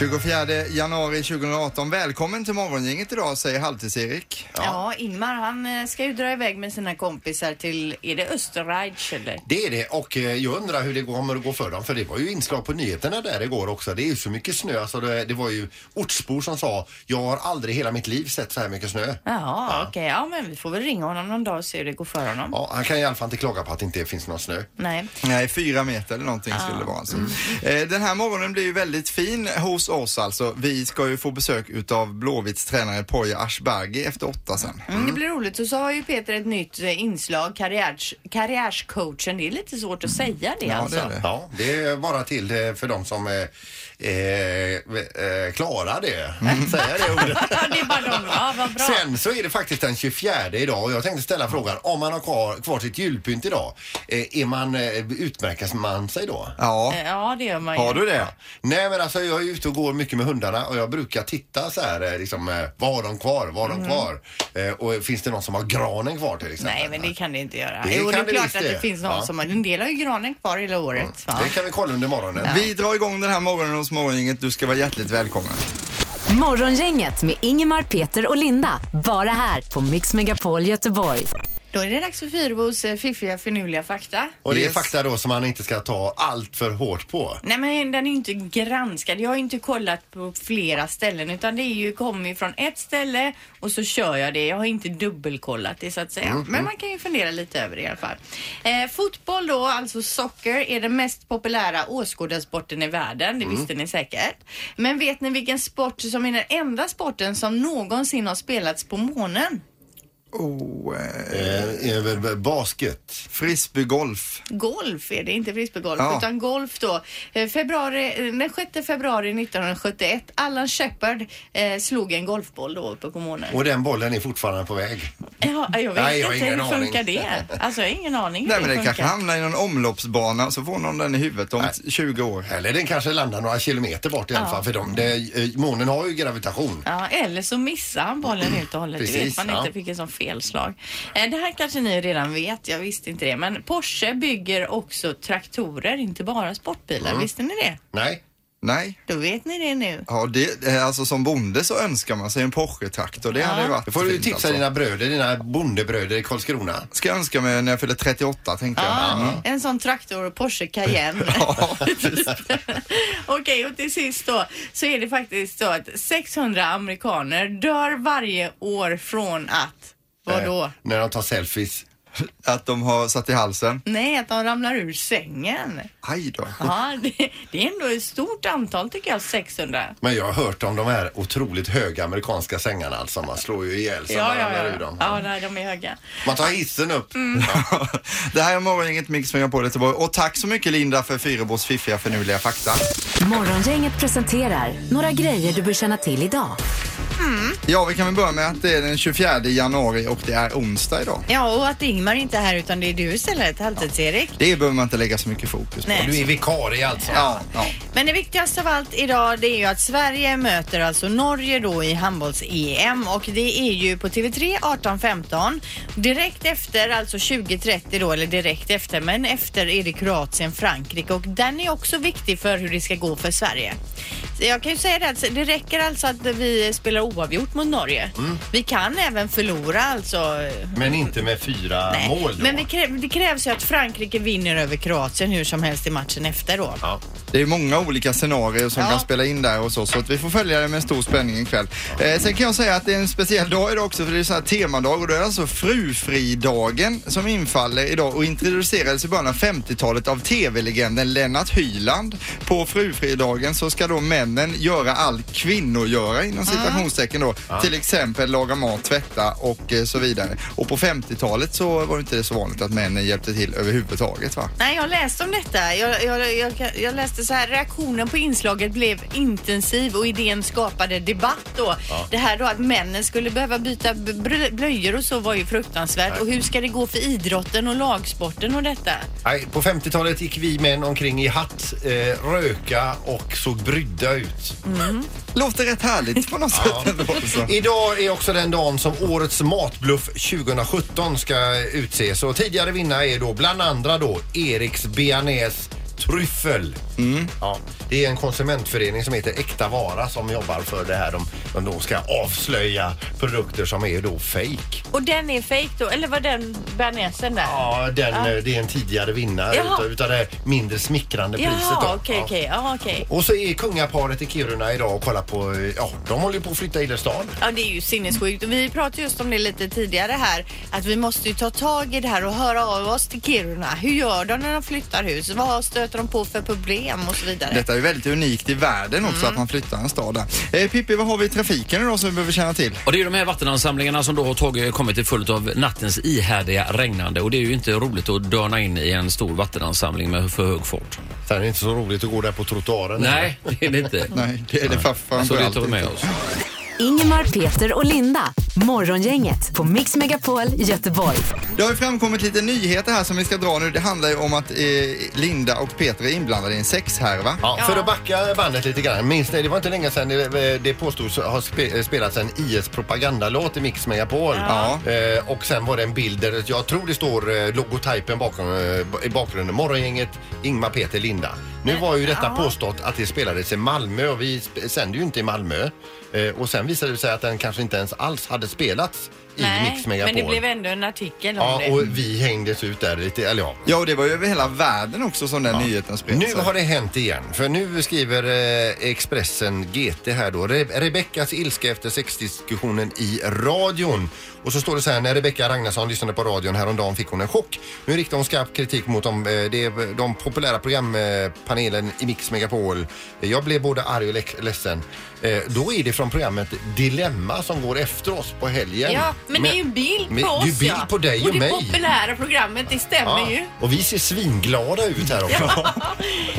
24 januari 2018. Välkommen till Morgongänget idag, säger Halvtids-Erik. Ja. Ingmar han eh, ska ju dra iväg med sina kompisar till, är det Österreich eller? Det är det och eh, jag undrar hur det kommer att gå för dem för det var ju inslag på nyheterna där igår också. Det är ju så mycket snö så det, det var ju ortsbor som sa jag har aldrig i hela mitt liv sett så här mycket snö. Jaha, okej. Ja, men vi får väl ringa honom någon dag och se hur det går för honom. Ja, han kan i alla fall inte klaga på att det inte finns någon snö. Nej. Nej, fyra meter eller någonting skulle det vara alltså. Eh, Den här morgonen blir ju väldigt fin hos oss alltså. Vi ska ju få besök utav Blåvitts tränare Poya Ashbagi efter åtta sen. Mm, det blir roligt. Och så har ju Peter ett nytt eh, inslag, karriärs, karriärscoachen. Det är lite svårt att säga det Ja, alltså. det är det. Ja, det är bara till eh, för de som eh, eh, klarar det. Ordet. Ja, det är bara de. Ja, vad bra. Sen så är det faktiskt den 24 idag och jag tänkte ställa frågan om man har kvar, kvar sitt julpynt idag. Eh, är man, eh, utmärker man sig då? Ja, Ja, det gör man ju. har du det? Nej men alltså jag är ute och går mycket med hundarna och jag brukar titta så här liksom, vad har de kvar, vad har de kvar? Eh, och finns det någon som har granen kvar till exempel? Nej, men det kan det inte göra. Det jo, det kan är klart att det det. finns någon Ja. som har... En del har ju granen kvar hela året. Va? Det kan vi kolla under morgonen. Vi drar igång den här morgonen hos Morgongänget. Du ska vara hjärtligt välkommen. Morgongänget med Ingemar, Peter och Linda. Bara här på Mix Megapol Göteborg. Då är det dags för Fyrbos eh, fiffiga finurliga fakta. Och det är Yes. fakta då som man inte ska ta allt för hårt på. Nej men den är ju inte granskad. Jag har inte kollat på flera ställen utan det är ju kommer från ett ställe och så kör jag det. Jag har inte dubbelkollat det så att säga. Men man kan ju fundera lite över det i alla fall. Eh, fotboll då, alltså soccer, är den mest populära åskådarsporten i världen. Det visste ni säkert. Men vet ni vilken sport som är den enda sporten som någonsin har spelats på månen? Oh, eh, Eh, eh, basket. frisbeegolf. Golf är det, inte frisbeegolf Ja. utan golf då. Eh, Februari, eh, den 6 februari 1971, Alan Shepard eh, slog en golfboll då uppe på månen. Och den bollen är fortfarande på väg. Ja, jag vet Nej, jag inte, hur ingen funkar aning. det? Alltså jag har ingen aning Nej men det funkar. kanske hamnar i någon omloppsbana så får någon den i huvudet om Nej. 20 år. Eller den kanske landar några kilometer bort i alla Ja. fall för de, det, månen har ju gravitation. Ja, eller så missar han bollen helt och hållet. det vet Precis, man ja. inte, fick en sån felslag. Eh, det här kanske ni redan vet, jag visste inte det. Men Porsche bygger också traktorer, inte bara sportbilar. Mm. Visste ni det? Nej. Nej. Då vet ni det nu. Ja, det, eh, alltså som bonde så önskar man sig en Porsche-traktor. Det Ja. hade ju varit Då får du tipsa alltså. dina bröder, dina bondebröder i Karlskrona. Ska jag önska mig när jag fyller 38 tänkte jag. Ja, Mm. en sån traktor Porsche Cayenne. Okej, och till sist då så är det faktiskt så att 600 amerikaner dör varje år från att, vadå? Eh, när de tar selfies. Att de har satt i halsen. Nej, att de ramlar ur sängen. Aj då. Ja, det, det är ändå ett stort antal tycker jag, 600. Men jag har hört om de här otroligt höga amerikanska sängarna alltså. Man slår ju ihjäl sig Ja, man ja, ramlar ja. ur dem. Ja, nej, de är höga. Man tar hissen upp. Det här är Morgongänget Mix på Göteborg och tack så mycket Linda för Fyrebos fiffiga förnuliga fakta. Morgongänget presenterar några grejer du bör känna till idag. Ja, vi kan väl börja med att det är den 24 januari och det är onsdag idag. Ja, och att Ingmar inte är här utan det är du istället, Halvtids-Erik. Det behöver man inte lägga så mycket fokus på. Nej. Du är vikarie alltså. Ja, ja. Men det viktigaste av allt idag det är ju att Sverige möter alltså Norge då i handbolls-EM och det är ju på TV3 18.15. Direkt efter, alltså 20.30 då, eller direkt efter, men efter är det Kroatien-Frankrike och den är också viktig för hur det ska gå för Sverige. Jag kan ju säga det att det räcker alltså att vi spelar oavgjort mot Norge. Vi kan även förlora alltså. Men inte med fyra Nej. mål då. Men det, krä- det krävs ju att Frankrike vinner över Kroatien hur som helst i matchen efter då. Ja. Det är många olika scenarier som Ja. kan spela in där och så. Så att vi får följa det med stor spänning ikväll. Eh, sen kan jag säga att det är en speciell dag idag också för det är så här temadag och det är alltså frufridagen som infaller idag och introducerades i början av 50-talet av tv-legenden Lennart Hyland. På frufridagen så ska då männen göra allt kvinnor göra inom citationstecken då. Till exempel laga mat, tvätta och eh, så vidare. Och på 50-talet så var det inte så vanligt att männen hjälpte till överhuvudtaget va? Nej, jag läste om detta. Jag, jag, jag, jag läste så här, reaktionen på inslaget blev intensiv och idén skapade debatt då. Det här då att männen skulle behöva byta blöjor och så var ju fruktansvärt. Och hur ska det gå för idrotten och lagsporten och detta? Nej, på 50-talet gick vi män omkring i hatt, eh, röka och såg brydda ut. Låter rätt härligt på något sätt. Idag är också den dagen som årets matbluff 2017 ska utses och tidigare vinnare är då bland andra då Eriks Bearnaise Tryffel. Ja, det är en konsumentförening som heter Äkta Vara som jobbar för det här. De, de då ska avslöja produkter som är då fake. Och den är fake då? Eller var den bearnaisen där? Ja, den, eh, det är en tidigare vinnare Jaha. utav, utav det mindre smickrande priset. då. Jaha, okej, Ja. okej. Ja, okej. Och så är kungaparet i Kiruna idag och kollar på, eh, ja, de håller ju på att flytta i stan. Ja, det är ju sinnessjukt. Och Vi pratade just om det lite tidigare här, att vi måste ju ta tag i det här och höra av oss till Kiruna. Hur gör de när de flyttar hus? Vad stöter de på för problem och så vidare? Detta är väldigt unikt i världen också att man flyttar en stad där. Eh, Pippi, vad har vi i trafiken idag som vi behöver känna till? Och det är ju de här vattenansamlingarna som då har tagit, kommit till följd av nattens ihärdiga regnande och det är ju inte roligt att dörna in i en stor vattenansamling med för hög fart. Sen är det inte så roligt att gå där på trottoaren. Nej, det är det inte. Nej, det är det för Så det tar vi med oss. Ingemar, Peter och Linda. Morgongänget på Mix Megapol Göteborg. Det har ju framkommit lite nyheter här som vi ska dra nu. Det handlar ju om att eh, Linda och Peter är inblandade i en sexhärva. Ja, för att backa bandet lite grann. Minns ni, det var inte länge sedan det, det påstods ha spe, spelats en IS propagandalåt i Mix Megapol. Ja. Eh, och sen var det en bild där jag tror det står eh, logotypen bakom, eh, i bakgrunden. Morgongänget, Ingmar, Peter, Linda. Nu var ju detta påstått att det spelades i Malmö och vi sänder ju inte i Malmö. Eh, och sen visade det sig att den kanske inte ens alls hade hade spelats i Mix Megapol. men det blev ändå en artikel om Ja, det. och vi hängdes ut där lite, eller ja. Ja, och det var ju över hela världen också som den nyheten spred Nu sig. har det hänt igen. För nu skriver eh, Expressen GT här då. Re Rebeckas ilska efter sexdiskussionen i radion. Och så står det så här, när Rebecka Ragnarsson lyssnade på radion häromdagen fick hon en chock. Nu riktar hon skarp kritik mot de, eh, de, de populära programpanelen i Mix Megapol. Jag blev både arg och le- ledsen. Eh, då är det från programmet Dilemma som går efter oss på helgen. Ja, men, det är ju en bild på men- oss Det är bild ja. på dig och, och det mig. populära programmet, det stämmer ju. Och vi ser svinglada ut här också.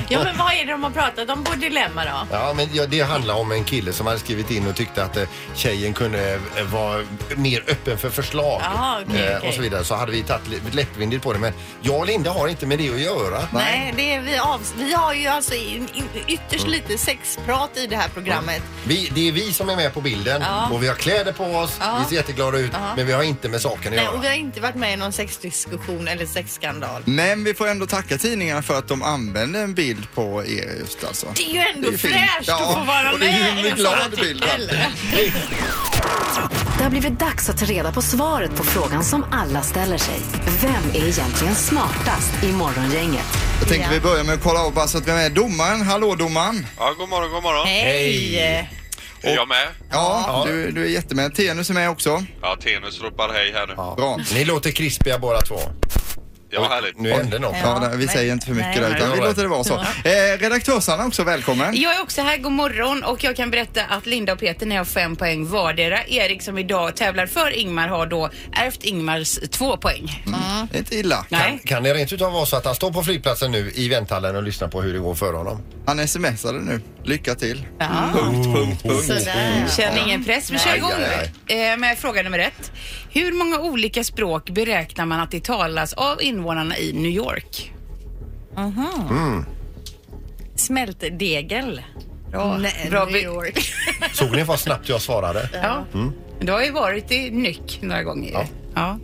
Ja, men vad är det de har pratat om på Dilemma då? Ja, men ja, det handlar om en kille som hade skrivit in och tyckte att eh, tjejen kunde eh, vara mer öppen för förslag Jaha, okej, eh, okej. och så vidare. Så hade vi tagit li- lättvindigt på det. Men jag och Linda har inte med det att göra. Nej, det är vi, av, vi har ju alltså in, in, ytterst lite sexprat i det här programmet. Vi, det är vi som är med på bilden Ja. och vi har kläder på oss, Ja. vi ser jätteglada ut, Ja. Men vi har inte med saken att Nej, göra. och vi har inte varit med i någon sexdiskussion eller sexskandal. Men vi får ändå tacka tidningarna för att de använde en bild på er just alltså. Det är ju ändå Det är fint. fräscht Ja, att få vara och det är ju med en i en sån glad bild, va? Det har blivit dags att ta reda på svaret på frågan som alla ställer sig. Vem är egentligen smartast i Morgongänget? Jag tänkte Ja. vi börjar med att kolla av bara så att vi är med domaren. Hallå domaren! Ja, god morgon, god morgon. Hej! Är jag med? Ja, Du, du är jättemed. Tenus är med också. Ja, Tenus ropar hej här nu. Ja, Bra. Ni låter krispiga båda två. härligt. Nu hände något. Ja, nej, vi säger inte för mycket Nej. där utan vi Nej. låter det vara så. Eh, redaktörsarna också, välkommen. Jag är också här, god morgon och jag kan berätta att Linda och Peter ni har fem poäng vardera. Erik som idag tävlar för Ingmar har då ärvt Ingmars två poäng. Det är inte illa. Nej. Kan det rent utav vara så att han står på flygplatsen nu i vänthallen och lyssnar på hur det går för honom? Han smsade nu. Lycka till. Ja. Punkt, punkt, punkt. Sådär. Känner ingen press. Vi kör igång eh, med fråga nummer ett. Hur många olika språk beräknar man att det talas av invånarna i New York? Smältdegel. Bra. Nej, Bra New York. Såg ni vad snabbt jag svarade? Ja. Du har ju varit i Nyck några gånger. Ja. Ja.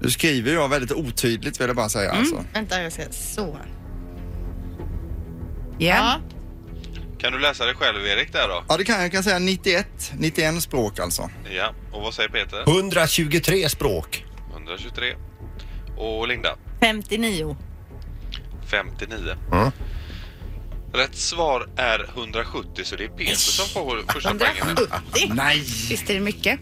Nu skriver jag väldigt otydligt vill jag bara säga alltså. Vänta, jag ska... Så. Ja. Kan du läsa det själv, Erik, där då? Ja, det kan jag. Jag kan säga 91. 91 språk alltså. Ja. Och vad säger Peter? 123 språk. 123. Och Linda? 59. 59. Mm. Rätt svar är 170 så det är Peter som får första poängen. 170? Nej! Visst är det mycket?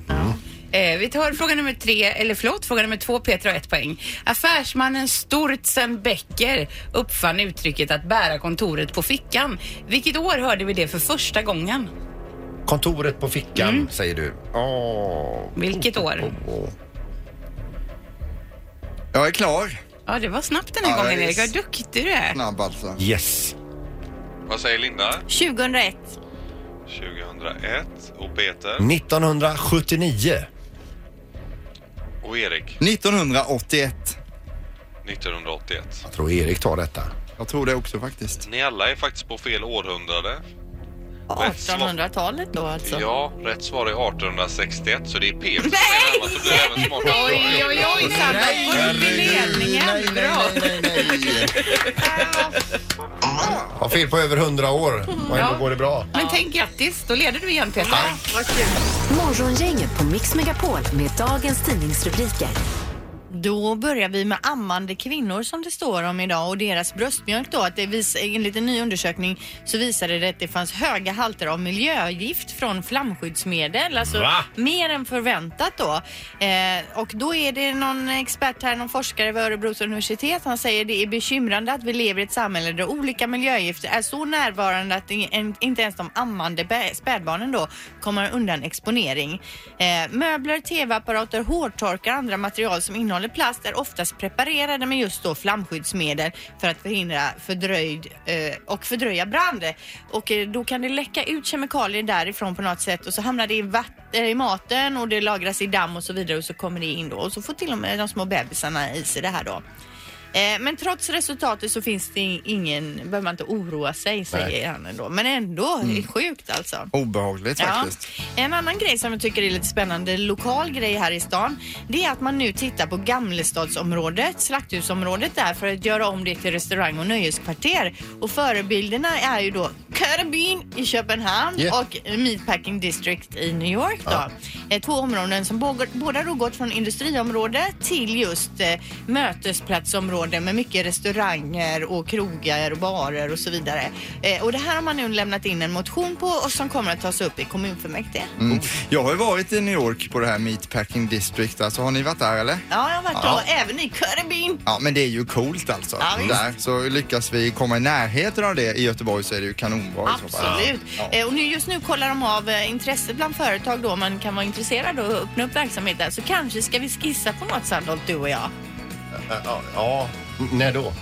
Eh, vi tar fråga nummer tre, eller förlåt, fråga nummer två, Peter har ett poäng. Affärsmannen Sturzen Becker uppfann uttrycket att bära kontoret på fickan. Vilket år hörde vi det för första gången? Kontoret på fickan, Mm. säger du. Åh. Vilket år? Jag är klar. Ja, det var snabbt den här Ja, gången det är Erik. Vad duktig du är. Snabb alltså. Yes. Vad säger Linda? 2001. 2001. Och Peter? 1979. Och Erik? 1981. 1981. Jag tror Erik tar detta. Jag tror det också faktiskt. Ni alla är faktiskt på fel århundrade. Rätt svar- 1800-talet då alltså. Ja, rätt svar är 1861 så det är Peter som är närmast. Så blir det även smartast. Oj, oj, oj, Sandra. Får upp i ledningen. Bra. Har fel på över 100 år och ändå Ja. går det bra. Men tänk grattis, då leder du igen Peter. Morgongänget på Mix Megapol med dagens tidningsrubriker. Då börjar vi med ammande kvinnor som det står om idag och deras bröstmjölk då. Att det vis, enligt en ny undersökning så visade det att det fanns höga halter av miljögift från flamskyddsmedel. Alltså Va? mer än förväntat då. Eh, och då är det någon expert här, någon forskare vid Örebros universitet. Han säger det är bekymrande att vi lever i ett samhälle där olika miljögifter är så närvarande att inte ens de ammande spädbarnen då kommer undan exponering. Eh, möbler, tv-apparater, hårtorkar och andra material som innehåller plast är oftast preparerade med just då flamskyddsmedel för att förhindra fördröjd eh, och fördröja brand. Och eh, då kan det läcka ut kemikalier därifrån på något sätt och så hamnar det i, vatten, eh, i maten och det lagras i damm och så vidare och så kommer det in då och så får till och med de små bebisarna i sig det här då. Eh, Men trots resultatet så finns det ingen, behöver man inte oroa sig säger han ändå. Men ändå, det är sjukt alltså. Obehagligt faktiskt. En annan grej som jag tycker är lite spännande, lokal grej här i stan, det är att man nu tittar på Gamlestadsområdet, slakthusområdet där för att göra om det till restaurang och nöjeskvarter. Och förebilderna är ju då Karabin i Köpenhamn Yeah. och Meatpacking District i New York då. Eh, Två områden som båda, båda då gått från industriområde till just eh, mötesplatsområde med mycket restauranger och krogar och barer och så vidare. Eh, och det här har man nu lämnat in en motion på och som kommer att tas upp i kommunfullmäktige. Mm. Jag har ju varit i New York på det här Meatpacking District. Alltså, har ni varit där eller? Ja, jag har varit Ja. då även i Karabin. Ja, men det är ju coolt alltså. Ja, där. Så lyckas vi komma i närheten av det i Göteborg så är det ju kanonbra. Absolut. Ja. Eh, Och nu, just nu kollar de av eh, intresset bland företag då man kan vara intresserad och öppna upp verksamhet där. Så kanske ska vi skissa på något Sandholt, du och jag. Ja, ja. när då?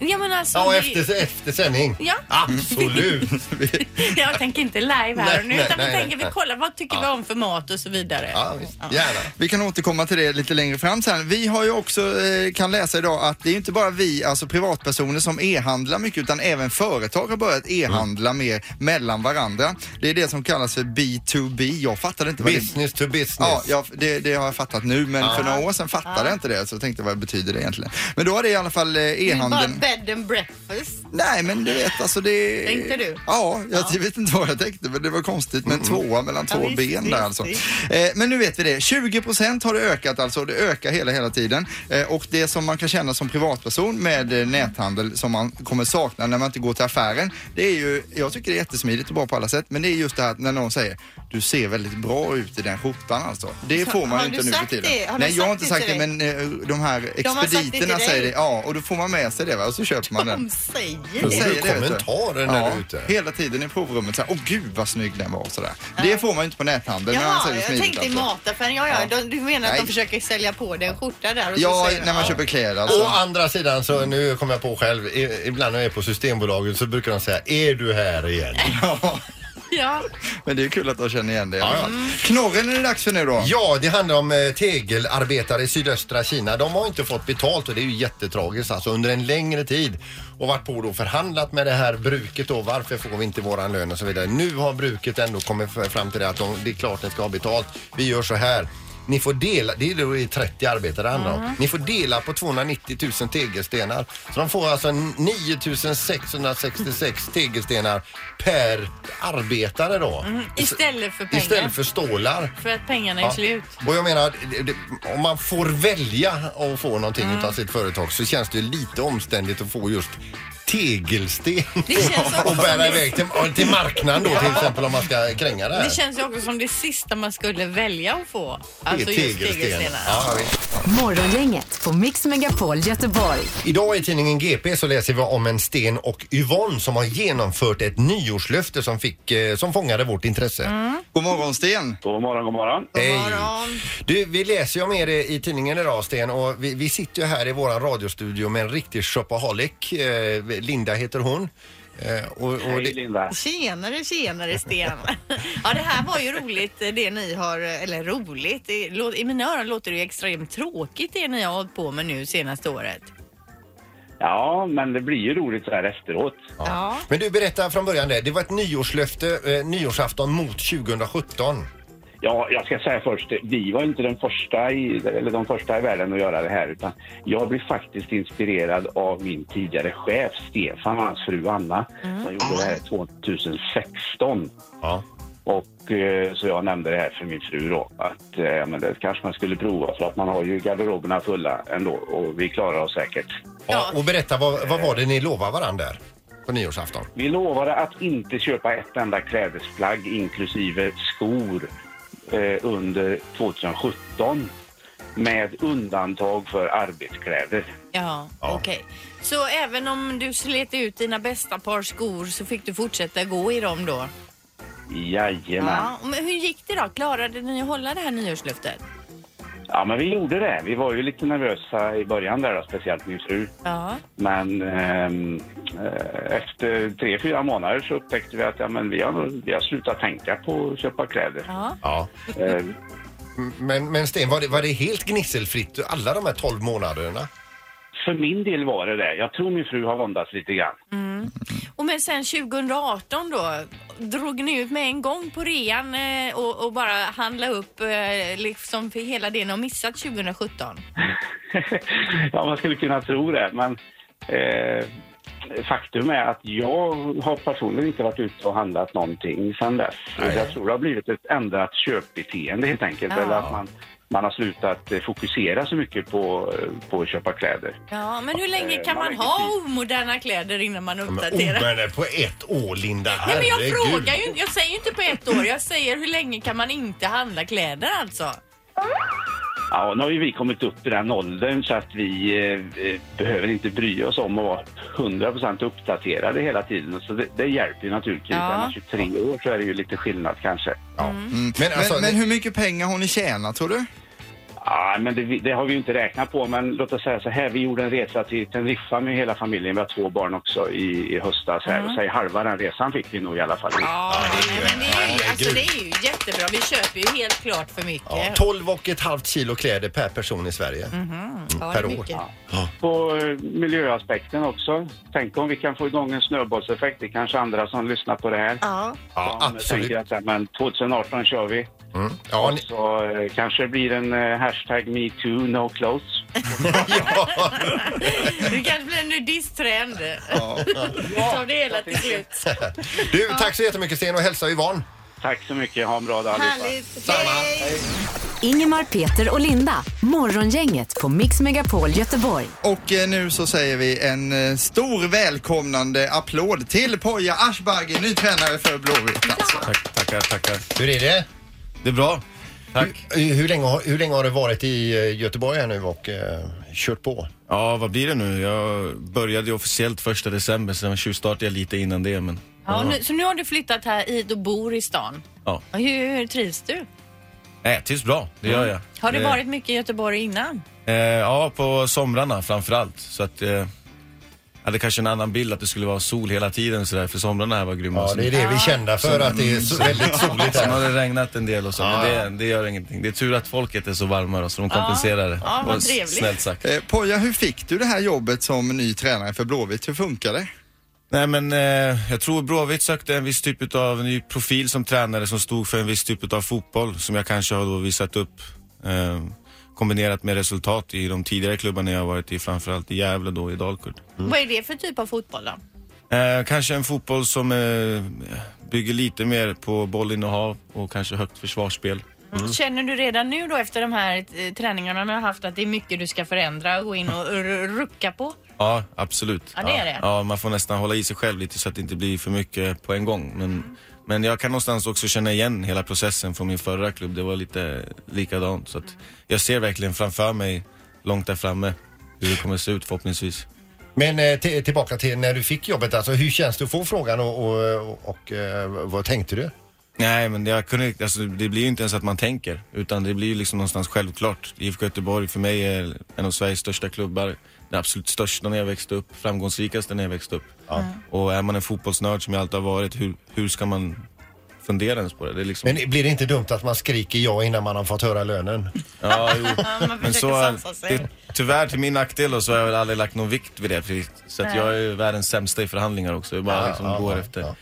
Ja men alltså. Ja, det- efter, efter sändning. Ja. Absolut. Jag tänker inte live här Nej, och nu nej, utan vi nej, tänker nej. vi kollar vad tycker vi om för mat och så vidare. Ja, visst. Gärna. Vi kan återkomma till det lite längre fram sen. Vi har ju också, eh, kan läsa idag att det är ju inte bara vi, alltså privatpersoner som e-handlar mycket utan även företag har börjat e-handla mer mellan varandra. Det är det som kallas för B2B. Jag fattade inte vad det Business to business. Ja, jag, det, det har jag fattat nu men Ja. för några år sedan fattade jag inte det så jag tänkte vad betyder det egentligen. Men då har det i alla fall eh, bara e-handeln. Bed and breakfast. Nej men du vet alltså det... Tänkte du? Ja, jag vet inte vad jag tänkte men det var konstigt med en tvåa mellan Ja, två visst, ben visst, där alltså. Eh, men nu vet vi det. 20 procent har det ökat alltså. Det ökar hela, hela tiden. Eh, och det som man kan känna som privatperson med eh, näthandel som man kommer sakna när man inte går till affären. Det är ju, jag tycker det är jättesmidigt och bra på alla sätt. Men det är just det här att när någon säger du ser väldigt bra ut i den skjortan alltså. Det får man har ju inte nu för tiden. det? Har du Nej, jag har inte det sagt till det men eh, de här De det expediterna dig? säger det. Ja, och då får man med sig det va? Så köper man den. De säger det. du säger det, kommentarer när ja, du är ute? hela tiden i provrummet så här, åh gud vad snygg den var sådär. Det får man ju inte på näthandel. men annars är Jaha, det jag smidigt, tänkte i alltså. mataffären. Ja, ja, Ja. de- du menar att Nej. de försöker sälja på dig en skjorta där och så Ja, säger de, när man ja. köper kläder Å alltså. andra sidan så, nu kommer jag på själv, i- ibland när jag är på Systembolaget så brukar de säga, är du här igen? Ja. Men det är kul att de känner igen det. Ja, ja. fall. Knorren är det dags för nu då. Ja, det handlar om eh, tegelarbetare i sydöstra Kina. De har inte fått betalt och det är ju jättetragiskt alltså under en längre tid och varit på då förhandlat med det här bruket då. Varför får vi inte våran lön och så vidare. Nu har bruket ändå kommit fram till det att de, det är klart att de ska ha betalt. Vi gör så här. Ni får dela, det är då i 30 arbetare det handlar om. Ni får dela på 290 000 tegelstenar. Så de får alltså 9 666 tegelstenar per arbetare då. Mm, istället för pengar. Istället för stålar. För att pengarna är Ja. slut. Och jag menar, det- det- om man får välja att få någonting Mm. utav sitt företag så känns det ju lite omständigt att få just tegelsten och bära iväg till, till marknaden då till exempel om man ska kränga det här. Det känns ju också som det sista man skulle välja att få. Alltså just tegelsten. tegelstenar. Ja. Morgongänget på Mix Megapol Göteborg. Idag i tidningen GP så läser vi om en Sten och Yvonne som har genomfört ett nyårslöfte som, fick, eh, som fångade vårt intresse. God morgon Sten. God morgon, god morgon. Hej. Du, vi läser ju om er i tidningen idag Sten och vi, vi sitter ju här i våran radiostudio med en riktig shopaholic. Eh, Linda heter hon. Eh, och, och Hej det, Linda. Tjenare, tjenare Sten. ja, det här var ju roligt det ni har, eller roligt, det i mina öron låter det ju extremt tråkigt det ni har hållit på med nu senaste året. Ja, men det blir ju roligt så här efteråt. Ja. Men du berättar från början det. Det var ett nyårslöfte, eh, nyårsafton mot 2017. Ja, jag ska säga först, vi var inte den första i, eller de första i världen att göra det här utan jag blev faktiskt inspirerad av min tidigare chef Stefan och hans fru Anna som gjorde det här 2016. Ja. Och eh, så jag nämnde det här för min fru då att eh, ja, men det kanske man skulle prova för att man har ju garderoberna fulla ändå och vi klarar oss säkert. Ja. Och berätta, vad, vad var det ni lovade varandra där på nyårsafton? Vi lovade att inte köpa ett enda klädesplagg inklusive skor under 2017 med undantag för arbetskläder. Ja, okej. Så även om du slet ut dina bästa par skor så fick du fortsätta gå i dem då? Jajamän. Ja, men hur gick det då? Klarade ni att hålla det här nyårslöftet? Ja, men vi gjorde det. Vi var ju lite nervösa i början där då, speciellt min fru. Ja. Men ehm, eh, efter tre, fyra månader så upptäckte vi att ja, men vi, har, vi har slutat tänka på att köpa kläder. Ja. Ja. Eh, Men, men Sten, var det, var det helt gnisselfritt alla de här 12 månaderna? för min del var det det. Jag tror min fru har våndats lite grann. Mm. Och men sen 2018 då, drog ni ut med en gång på rean eh, och, och bara handla upp eh, liksom för hela det ni har missat 2017? ja, man skulle kunna tro det, men eh, faktum är att jag har personligen inte varit ute och handlat någonting sedan dess. Jag tror det har blivit ett ändrat köpbeteende helt enkelt, Ja. eller att man, man har slutat eh, fokusera så mycket på, eh, på att köpa kläder. Ja, men hur länge Eh, kan man man ha omoderna kläder innan man Men uppdaterar? omöjligt på ett år Linda, Nej, men jag frågar ju inte, jag säger ju inte på ett år, jag säger hur länge kan man inte handla kläder alltså? Ja, nu har ju vi kommit upp i den åldern så att vi eh, eh, behöver inte bry oss om att vara 100% uppdaterade hela tiden. Så det, det hjälper ju naturligtvis. Ja. Man 23 år så är det ju lite skillnad kanske. Mm. Men alltså, men, men hur mycket pengar har ni tjänat tror du? Ja, men det, det har vi ju inte räknat på, men låt oss säga så här. Vi gjorde en resa till Teneriffa med hela familjen. Vi har två barn också i, i höstas här. Och säg halva den resan fick vi nog i alla fall. Ja, nej, men det är, ju, alltså, det är ju jättebra. Vi köper ju helt klart för mycket. Ja, 12 och ett halvt kilo kläder per person i Sverige. Mhm. Ja, per det är år. mycket. På eh, miljöaspekten också. Tänk om vi kan få igång en snöbollseffekt. Det är kanske andra som lyssnar på det här. Ja. Ja, Som absolut. tänker att men 2018 kör vi. Mm. Ja, ni, så eh, kanske det blir en eh, hashtag metoo no clothes. ja. Det kanske blir en nudisttrend. Vi tar det hela till slut. Du, tack så jättemycket Sten och hälsa Yvonne. Tack så mycket. Ha en bra dag allihopa. Härligt. Hej! Ingemar, Peter och Linda. Morgongänget på Mix Megapol Göteborg. Och eh, nu så säger vi en eh, stor välkomnande applåd till Poya Aschberger, ny tränare för Blåvitt alltså. Tack, tackar, tackar. Hur är det? Det är bra. Tack. Hur, hur, länge, har- hur länge har du varit i eh, Göteborg här nu och eh, kört på? Ja, vad blir det nu? Jag började ju officiellt första december, sen tjuvstartade jag lite innan det, men... Ja, nu, så nu har du flyttat här hit och bor i stan. Ja. Och Hur, hur trivs du? Nej, jag trivs bra. Det gör jag. Har det Eh, varit mycket i Göteborg innan? Eh, ja, på somrarna framför allt. Så att... Eh, hade kanske en annan bild att det skulle vara sol hela tiden sådär, för somrarna här var grymma. Ja, det är det vi är kända för, att det är så väldigt soligt Sen har här. det regnat en del och så, men det, det gör ingenting. Det är tur att folket är så varma då, så de kompenserar det. Ja, vad Och trevligt. Snällt sagt. Eh, Poja, hur fick du det här jobbet som ny tränare för Blåvitt? Hur funkar det? Nej men eh, jag tror Blåvitt sökte en viss typ av ny profil som tränare som stod för en viss typ av fotboll som jag kanske har då visat upp Eh, kombinerat med resultat i de tidigare klubbarna jag har varit i, framförallt i Gävle då i Dalkurd. Vad är det för typ av fotboll då? Eh, kanske en fotboll som eh, bygger lite mer på bollinnehav och kanske högt försvarsspel. Mm. Känner du redan nu då efter de här eh, träningarna du har haft att det är mycket du ska förändra och gå in och rucka på? Ja, absolut. Ja, det är det. Ja, man får nästan hålla i sig själv lite så att det inte blir för mycket på en gång. Men, men jag kan någonstans också känna igen hela processen från min förra klubb. Det var lite likadant. Så att jag ser verkligen framför mig, långt där framme, hur det kommer se ut förhoppningsvis. Men eh, tillbaka till när du fick jobbet, alltså hur känns det att få frågan och, och, och, och eh, vad tänkte du? Nej, men jag kunde, alltså, det blir ju inte ens att man tänker, utan det blir ju liksom någonstans självklart. IFK Göteborg för mig är en av Sveriges största klubbar. Den absolut största när jag växte upp, framgångsrikaste när jag växte upp. Och är man en fotbollsnörd som jag alltid har varit, hur, hur ska man fundera ens på det? det är liksom... Men blir det inte dumt att man skriker ja innan man har fått höra lönen? Ja, jo. man Men så, det, tyvärr till min nackdel då, så har jag väl aldrig lagt någon vikt vid det. Så att jag är världens sämsta i förhandlingar också. Jag bara Ja, liksom ja, går ja, efter.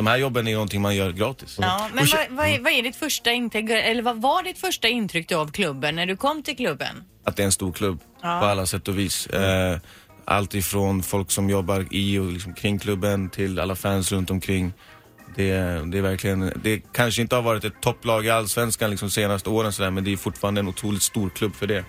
De här jobben är någonting man gör gratis. Ja, men vad, vad, är, vad är ditt första intryck, eller vad var ditt första intryck då av klubben när du kom till klubben? att det är en stor klubb Ja. på alla sätt och vis. Eh, allt ifrån folk som jobbar i och liksom kring klubben till alla fans runt omkring. Det, det är verkligen, det kanske inte har varit ett topplag i Allsvenskan liksom senaste åren sådär, men det är fortfarande en otroligt stor klubb för det.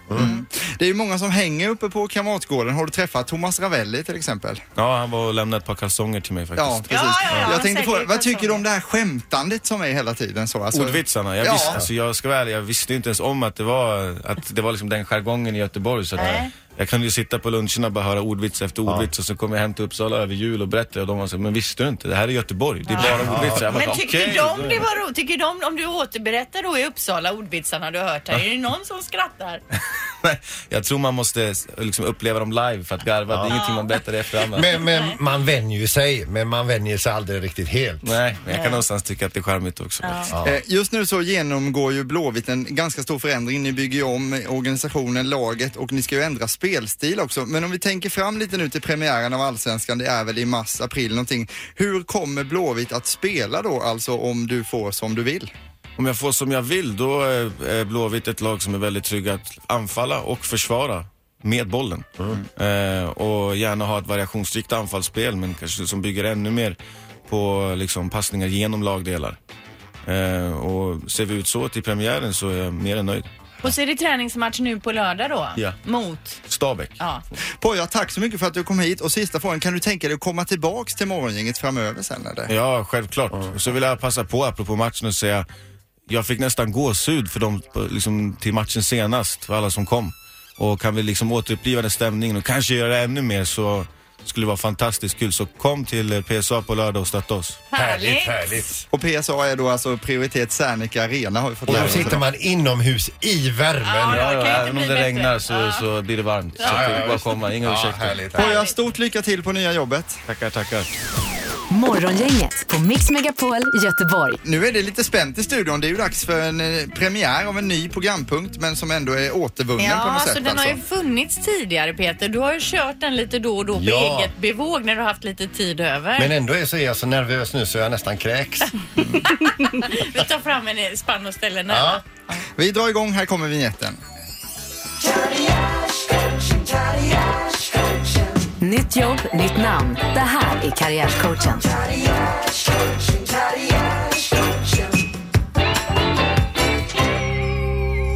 Det är ju många som hänger uppe på Kamratgården. Har du träffat Thomas Ravelli till exempel? Ja, han var och lämnade ett par kalsonger till mig faktiskt. Ja, precis. Ja, ja, ja, jag tänkte på, vad tycker du om det här skämtandet som är hela tiden så? Alltså, Ordvitsarna. Jag, Ja. visste, alltså, jag ska vara ärlig, jag visste inte ens om att det var, att det var liksom den jargongen i Göteborg. Så att Nej. Jag kunde ju sitta på luncherna och bara höra ordvits efter ordvits och så kom jag hem till Uppsala över jul och berättade och de var så men visste du inte? Det här är Göteborg. Det är bara ordvitsar. Jag bara, Men tycker "Okej." de det var roligt? Tycker de, om du återberättar då i Uppsala ordvitsarna du har hört här, är det någon som skrattar? Jag tror man måste liksom uppleva dem live för att garva. Det är ingenting man berättar i efterhand. Men, men man vänjer ju sig, men man vänjer sig aldrig riktigt helt. Nej, men jag kan någonstans tycka att det är charmigt också. faktiskt. Eh, Just nu så genomgår ju Blåvitt en ganska stor förändring. Ni bygger ju om organisationen, laget och ni ska ju ändra spelstil också. Men om vi tänker fram lite nu till premiären av Allsvenskan, det är väl i mars, april någonting. Hur kommer Blåvitt att spela då, alltså om du får som du vill? Om jag får som jag vill, då är är Blåvitt ett lag som är väldigt trygga att anfalla och försvara med bollen. Eh, och gärna ha ett variationsrikt anfallsspel, men kanske som bygger ännu mer på liksom, passningar genom lagdelar. Eh, och ser vi ut så till premiären så är jag mer än nöjd. Och så är det träningsmatch nu på lördag då? Ja. Mot? Stabäck. Ja. Poja, tack så mycket för att du kom hit. Och sista frågan, kan du tänka dig att komma tillbaks till morgongänget framöver sen eller? Ja, självklart. Så vill jag passa på, apropå matchen, och säga jag fick nästan gåshud för dem liksom, till matchen senast, för alla som kom. Och kan vi liksom återuppliva den stämningen och kanske göra ännu mer så skulle vara fantastiskt kul. Så kom till eh, PSA på lördag och stötta oss. Härligt, härligt. Och PSA är då alltså prioritet Särnika Arena har vi fått Och lära då oss sitter man inomhus i värmen. Ja, Ja, det ja, kan inte även om bli det bättre. regnar så, så blir det varmt. Så Ja, det ja, är bara komma, inga Ja, ursäkter. härligt. Poja, stort lycka till på nya jobbet. Tackar, tackar. Morgongänget på Mix Megapol Göteborg. Nu är det lite spänt i studion. Det är ju dags för en eh, premiär av en ny programpunkt men som ändå är återvunnen Ja, på något alltså sätt. den har ju alltså. funnits tidigare Peter. Du har ju kört den lite då och då på Ja. eget bevåg när du har haft lite tid över. Men ändå är så är jag så nervös nu så jag nästan kräks. Vi tar fram en spann och ställer nära. Ja. Vi drar igång, här kommer vignetten. Nytt jobb, nytt namn. Det här är Karriärcoachen.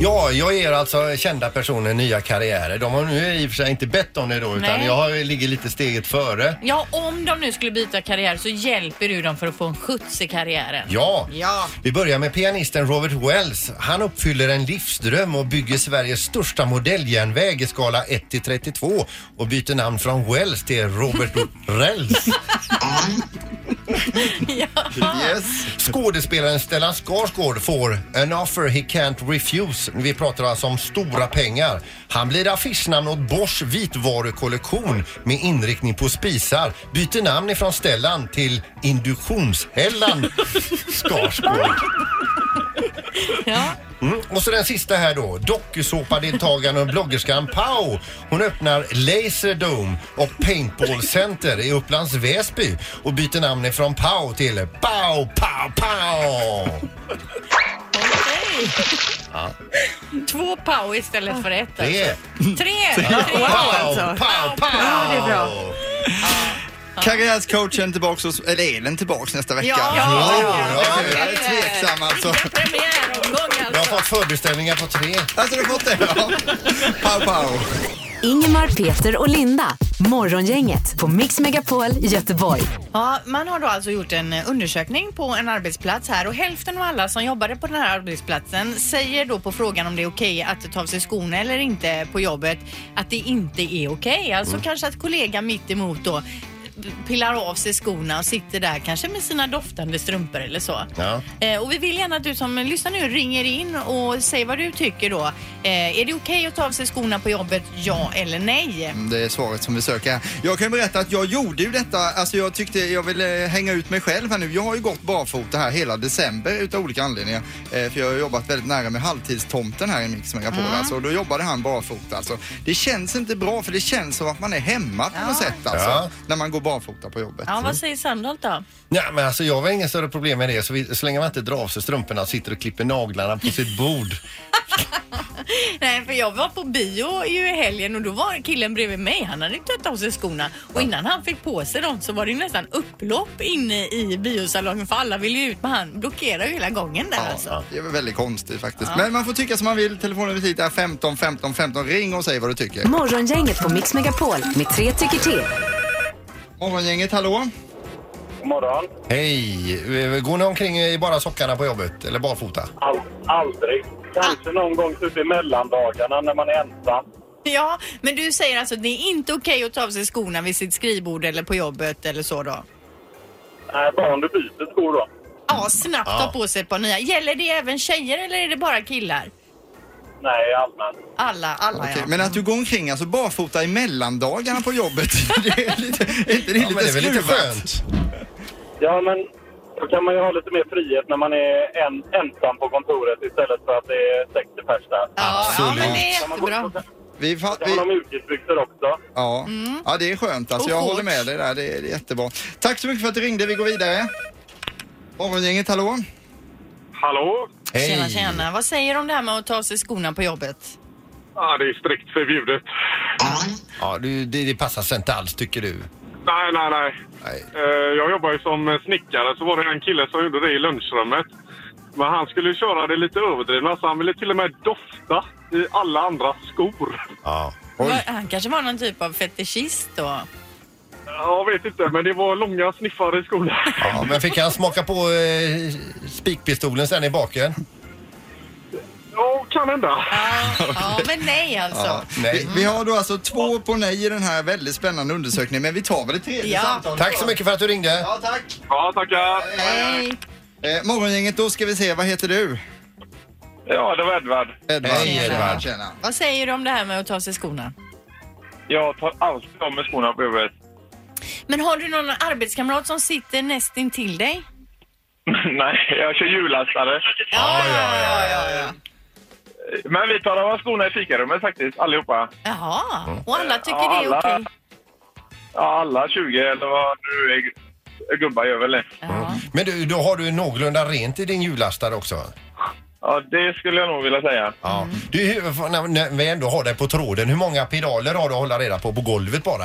Ja, jag ger alltså kända personer nya karriärer. De har nu i och för sig inte bett om det då utan Nej. jag har, ligger lite steget före. Ja, om de nu skulle byta karriär så hjälper du dem för att få en skjuts i karriären. Ja. Ja. Vi börjar med pianisten Robert Wells. Han uppfyller en livsdröm och bygger Sveriges största modelljärnväg i skala 1 till 32 och byter namn från Wells till Robert Rells. Yes. Skådespelaren Stellan Skarsgård får an offer he can't refuse. Vi pratar alltså om stora pengar. Han blir affischnamn åt Bosch vitvarukollektion med inriktning på spisar. Byter namn ifrån Stellan till Induktionshällan Skarsgård. Ja. Mm. Och så den sista här då. Dokusåpadeltagaren och bloggerskan Pau. Hon öppnar Laserdome och Paintball Center i Upplands Väsby och byter namn ifrån Pau till Pau Pau Pau. Okej. Två pow istället för ett. Tre. Alltså. Tre! Ja. Tre wow alltså. Pow, pow. Ja, det är bra. Karriärscoachen tillbaks, hos, eller är den tillbaks nästa vecka? Ja, ja, ja, ja. Jag är tveksam alltså. Premiäromgång Jag har fått förbeställningar på tre. Alltså du har fått det? Ja. Pow, pow. Ingemar, Peter och Linda. Morgongänget på Mix Megapol Göteborg. Ja, man har då alltså gjort en undersökning på en arbetsplats här och hälften av alla som jobbade på den här arbetsplatsen säger då på frågan om det är okej att ta av sig skorna eller inte på jobbet att det inte är okej. Alltså kanske att kollegan mitt emot då pillar av sig skorna och sitter där kanske med sina doftande strumpor eller så. Ja. Eh, och vi vill gärna att du som lyssnar nu ringer in och säger vad du tycker då. Eh, är det okej att ta av sig skorna på jobbet, ja eller nej? Mm, Det är svaret som vi söker. Jag kan berätta att jag gjorde ju detta, alltså jag tyckte jag ville hänga ut mig själv här nu. Jag har ju gått barfota här hela december utav olika anledningar. Eh, för jag har jobbat väldigt nära med halvtidstomten här i Mix Megapol Mm. alltså. Och då jobbade han barfota alltså. Det känns inte bra för det känns som att man är hemma på något Ja. sätt alltså. Ja. När man går barfota på jobbet. Ja, vad säger Sandholt då? Ja, men alltså jag har inga större problem med det. Så, vi, så länge man inte drar av sig strumporna och sitter och klipper naglarna på sitt bord. Nej, för jag var på bio ju i helgen och då var killen bredvid mig. Han hade tagit av sig skorna och innan han fick på sig dem så var det ju nästan upplopp inne i biosalongen för alla ville ju ut men han blockerade ju hela gången där alltså. Det är väl väldigt konstigt faktiskt. Ja. Men man får tycka som man vill. Telefonnumret hit är 15 15 15. Ring och säg vad du tycker. Morgongänget på Mix Megapol med tre tycker till. Morgongänget, hallå? God morgon. Hej! Går ni omkring i bara sockarna på jobbet eller barfota? All, aldrig. Kanske någon gång typ i mellandagarna när man är ensam. Ja, men du säger alltså att det är inte okej att ta av sig skorna vid sitt skrivbord eller på jobbet eller så då? Nej, bara om du byter skor då. Ja, snabbt Ja. ta på sig ett par nya. Gäller det även tjejer eller är det bara killar? Nej, allmänt. Alla, alla Okej, ja. Men att du går omkring alltså barfota i mellandagarna på jobbet, det är lite, är inte det Ja, lite men det är väl lite skruvat? skönt. Ja, men då kan man ju ha lite mer frihet när man är en, ensam på kontoret istället för att det är 60 pers där. Ja, ja, men det är jättebra. Vi, fa- kan man ha mjukisbyxor också. Ja. ja, det är skönt. Alltså, Och jag shorts. håller med dig där. Det är, det är jättebra. Tack så mycket för att du ringde. Vi går vidare. Morgongänget, hallå? Hallå? Tjena, tjena. Vad säger du om det här med att ta av sig skorna på jobbet? Ja, det är strikt förbjudet. Ja, du, det, det passar sig inte alls tycker du. Nej, nej, nej. Eh, Jag jobbar ju som snickare, så var det en kille som gjorde det i lunchrummet. Men han skulle köra det lite överdrivna, så han ville till och med dofta i alla andra skor. Ja. Var- Han kanske var någon typ av fetischist då? Jag vet inte, men det var långa sniffar i skorna. Ja, men fick han smaka på eh, spikpistolen sen i baken? Ja, kan hända. Ja, men nej alltså. Ja. Vi, vi har då alltså två på nej i den här väldigt spännande undersökningen, men vi tar väl ett tredje Ja. samtal. Tack så mycket för att du ringde. Ja, tack. Ja, tackar. Hej. Eh, morgongänget, då ska vi se. Vad heter du? Ja, det var Edvard. Edvard. Hej, Edvard. Tjena. Vad säger du om det här med att ta sig skorna? Jag tar alltid av mig skorna på jobbet. Men har du någon arbetskamrat som sitter näst intill dig? Nej, jag kör hjullastare. Ja, ja, ja, ja, ja. Men vi tar av oss skorna i fikarummet faktiskt, allihopa. Jaha, och alla tycker Ja, det är alla- okej? Ja, alla 20 eller vad nu är, gubbar gör väl det. Men du, då har du någorlunda rent i din hjullastare också? Ja, det skulle jag nog vilja säga. Ja. Du, hur- när, när vi ändå har dig på tråden, hur många pedaler har du att hålla reda på på golvet bara?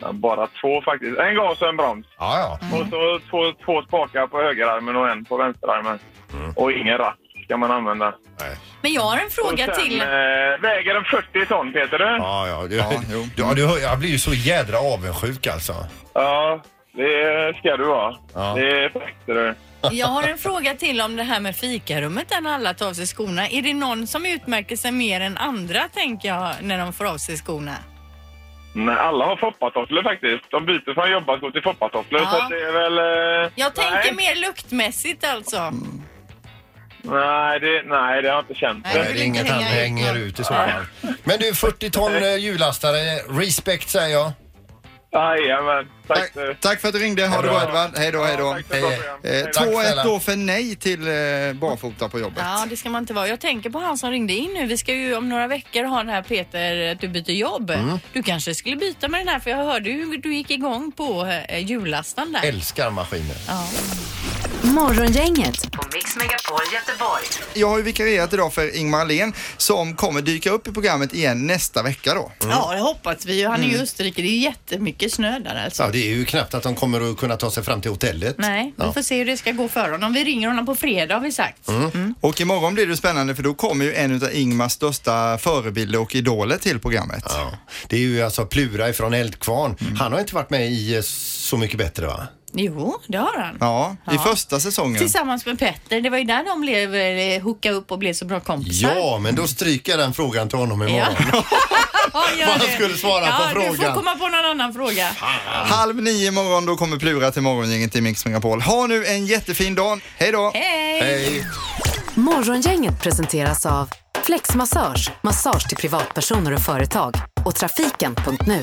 Ja, bara två faktiskt. En gas och en broms. Ja, ja. Och så två, två spakar på högerarmen och en på vänsterarmen. Och ingen ratt ska man använda. Men jag har en fråga och sen, till. Eh, väger den 40 ton, Peter? Du? Ja, ja. Du, Ja, jo. ja, du, hör- jag blir ju så jädra avundsjuk alltså. Ja, det ska du vara. Ja. Det är perfekt, du. Jag har en fråga till om det här med fikarummet där när alla tar av sig skorna. Är det någon som utmärker sig mer än andra, tänker jag, när de får av sig skorna? Nej, alla har foppatofflor faktiskt. De byter från jobbarskor till foppatofflor. Ja. Så att det är väl... Eh, Jag tänker nej. mer luktmässigt alltså. Nej det, nej, det har jag inte känt. Nej, Nej, vill det är inte inget han hänga ut hänger någon. ut i så fall. Men du, 40 ton eh, hjullastare, respect säger jag. Jajamän. Tack. Tack, du. tack för att du ringde. Ha det bra Edvard. Hej då, hej då. Eh, Hej då. Tack 2-1 snälla. då för nej till eh, barfota på jobbet. Ja, det ska man inte vara. Jag tänker på han som ringde in nu. Vi ska ju om några veckor ha den här Peter, att du byter jobb. Mm. Du kanske skulle byta med den här för jag hörde hur du gick igång på eh, hjullastaren där. Älskar maskiner. Ja. Morgongänget på Mix Megapol Göteborg. Jag har ju vikarierat idag för Ingmar Ahlén som kommer dyka upp i programmet igen nästa vecka då. Ja, det hoppas vi. Han är ju i Mm. Österrike. Det är jättemycket snö där alltså. Ja, det är ju knappt att de kommer att kunna ta sig fram till hotellet. Nej, vi Ja. får se hur det ska gå för honom. Vi ringer honom på fredag har vi sagt. Mm. Och imorgon blir det spännande för då kommer ju en av Ingmars största förebilder och idoler till programmet. Ja. Det är ju alltså Plura ifrån Eldkvarn. Han har inte varit med i eh, Så mycket bättre va? Jo, det har han. Ja, i Ja. första säsungen. Tillsammans med Petter. Det var ju där de blev eh, hooka upp och blev så bra kompisar. Ja, men då stryker jag den frågan till honom imorgon. Ja, gör Vad han det. skulle svara ja, på Du får frågan. komma på någon annan fråga. Halv nio imorgon då kommer Plura till morgongänget i Mix Megapol. Ha nu en jättefin dag. Hej då! Hej! Morgongänget presenteras av Flexmassage, massage till privatpersoner och företag och trafiken.nu.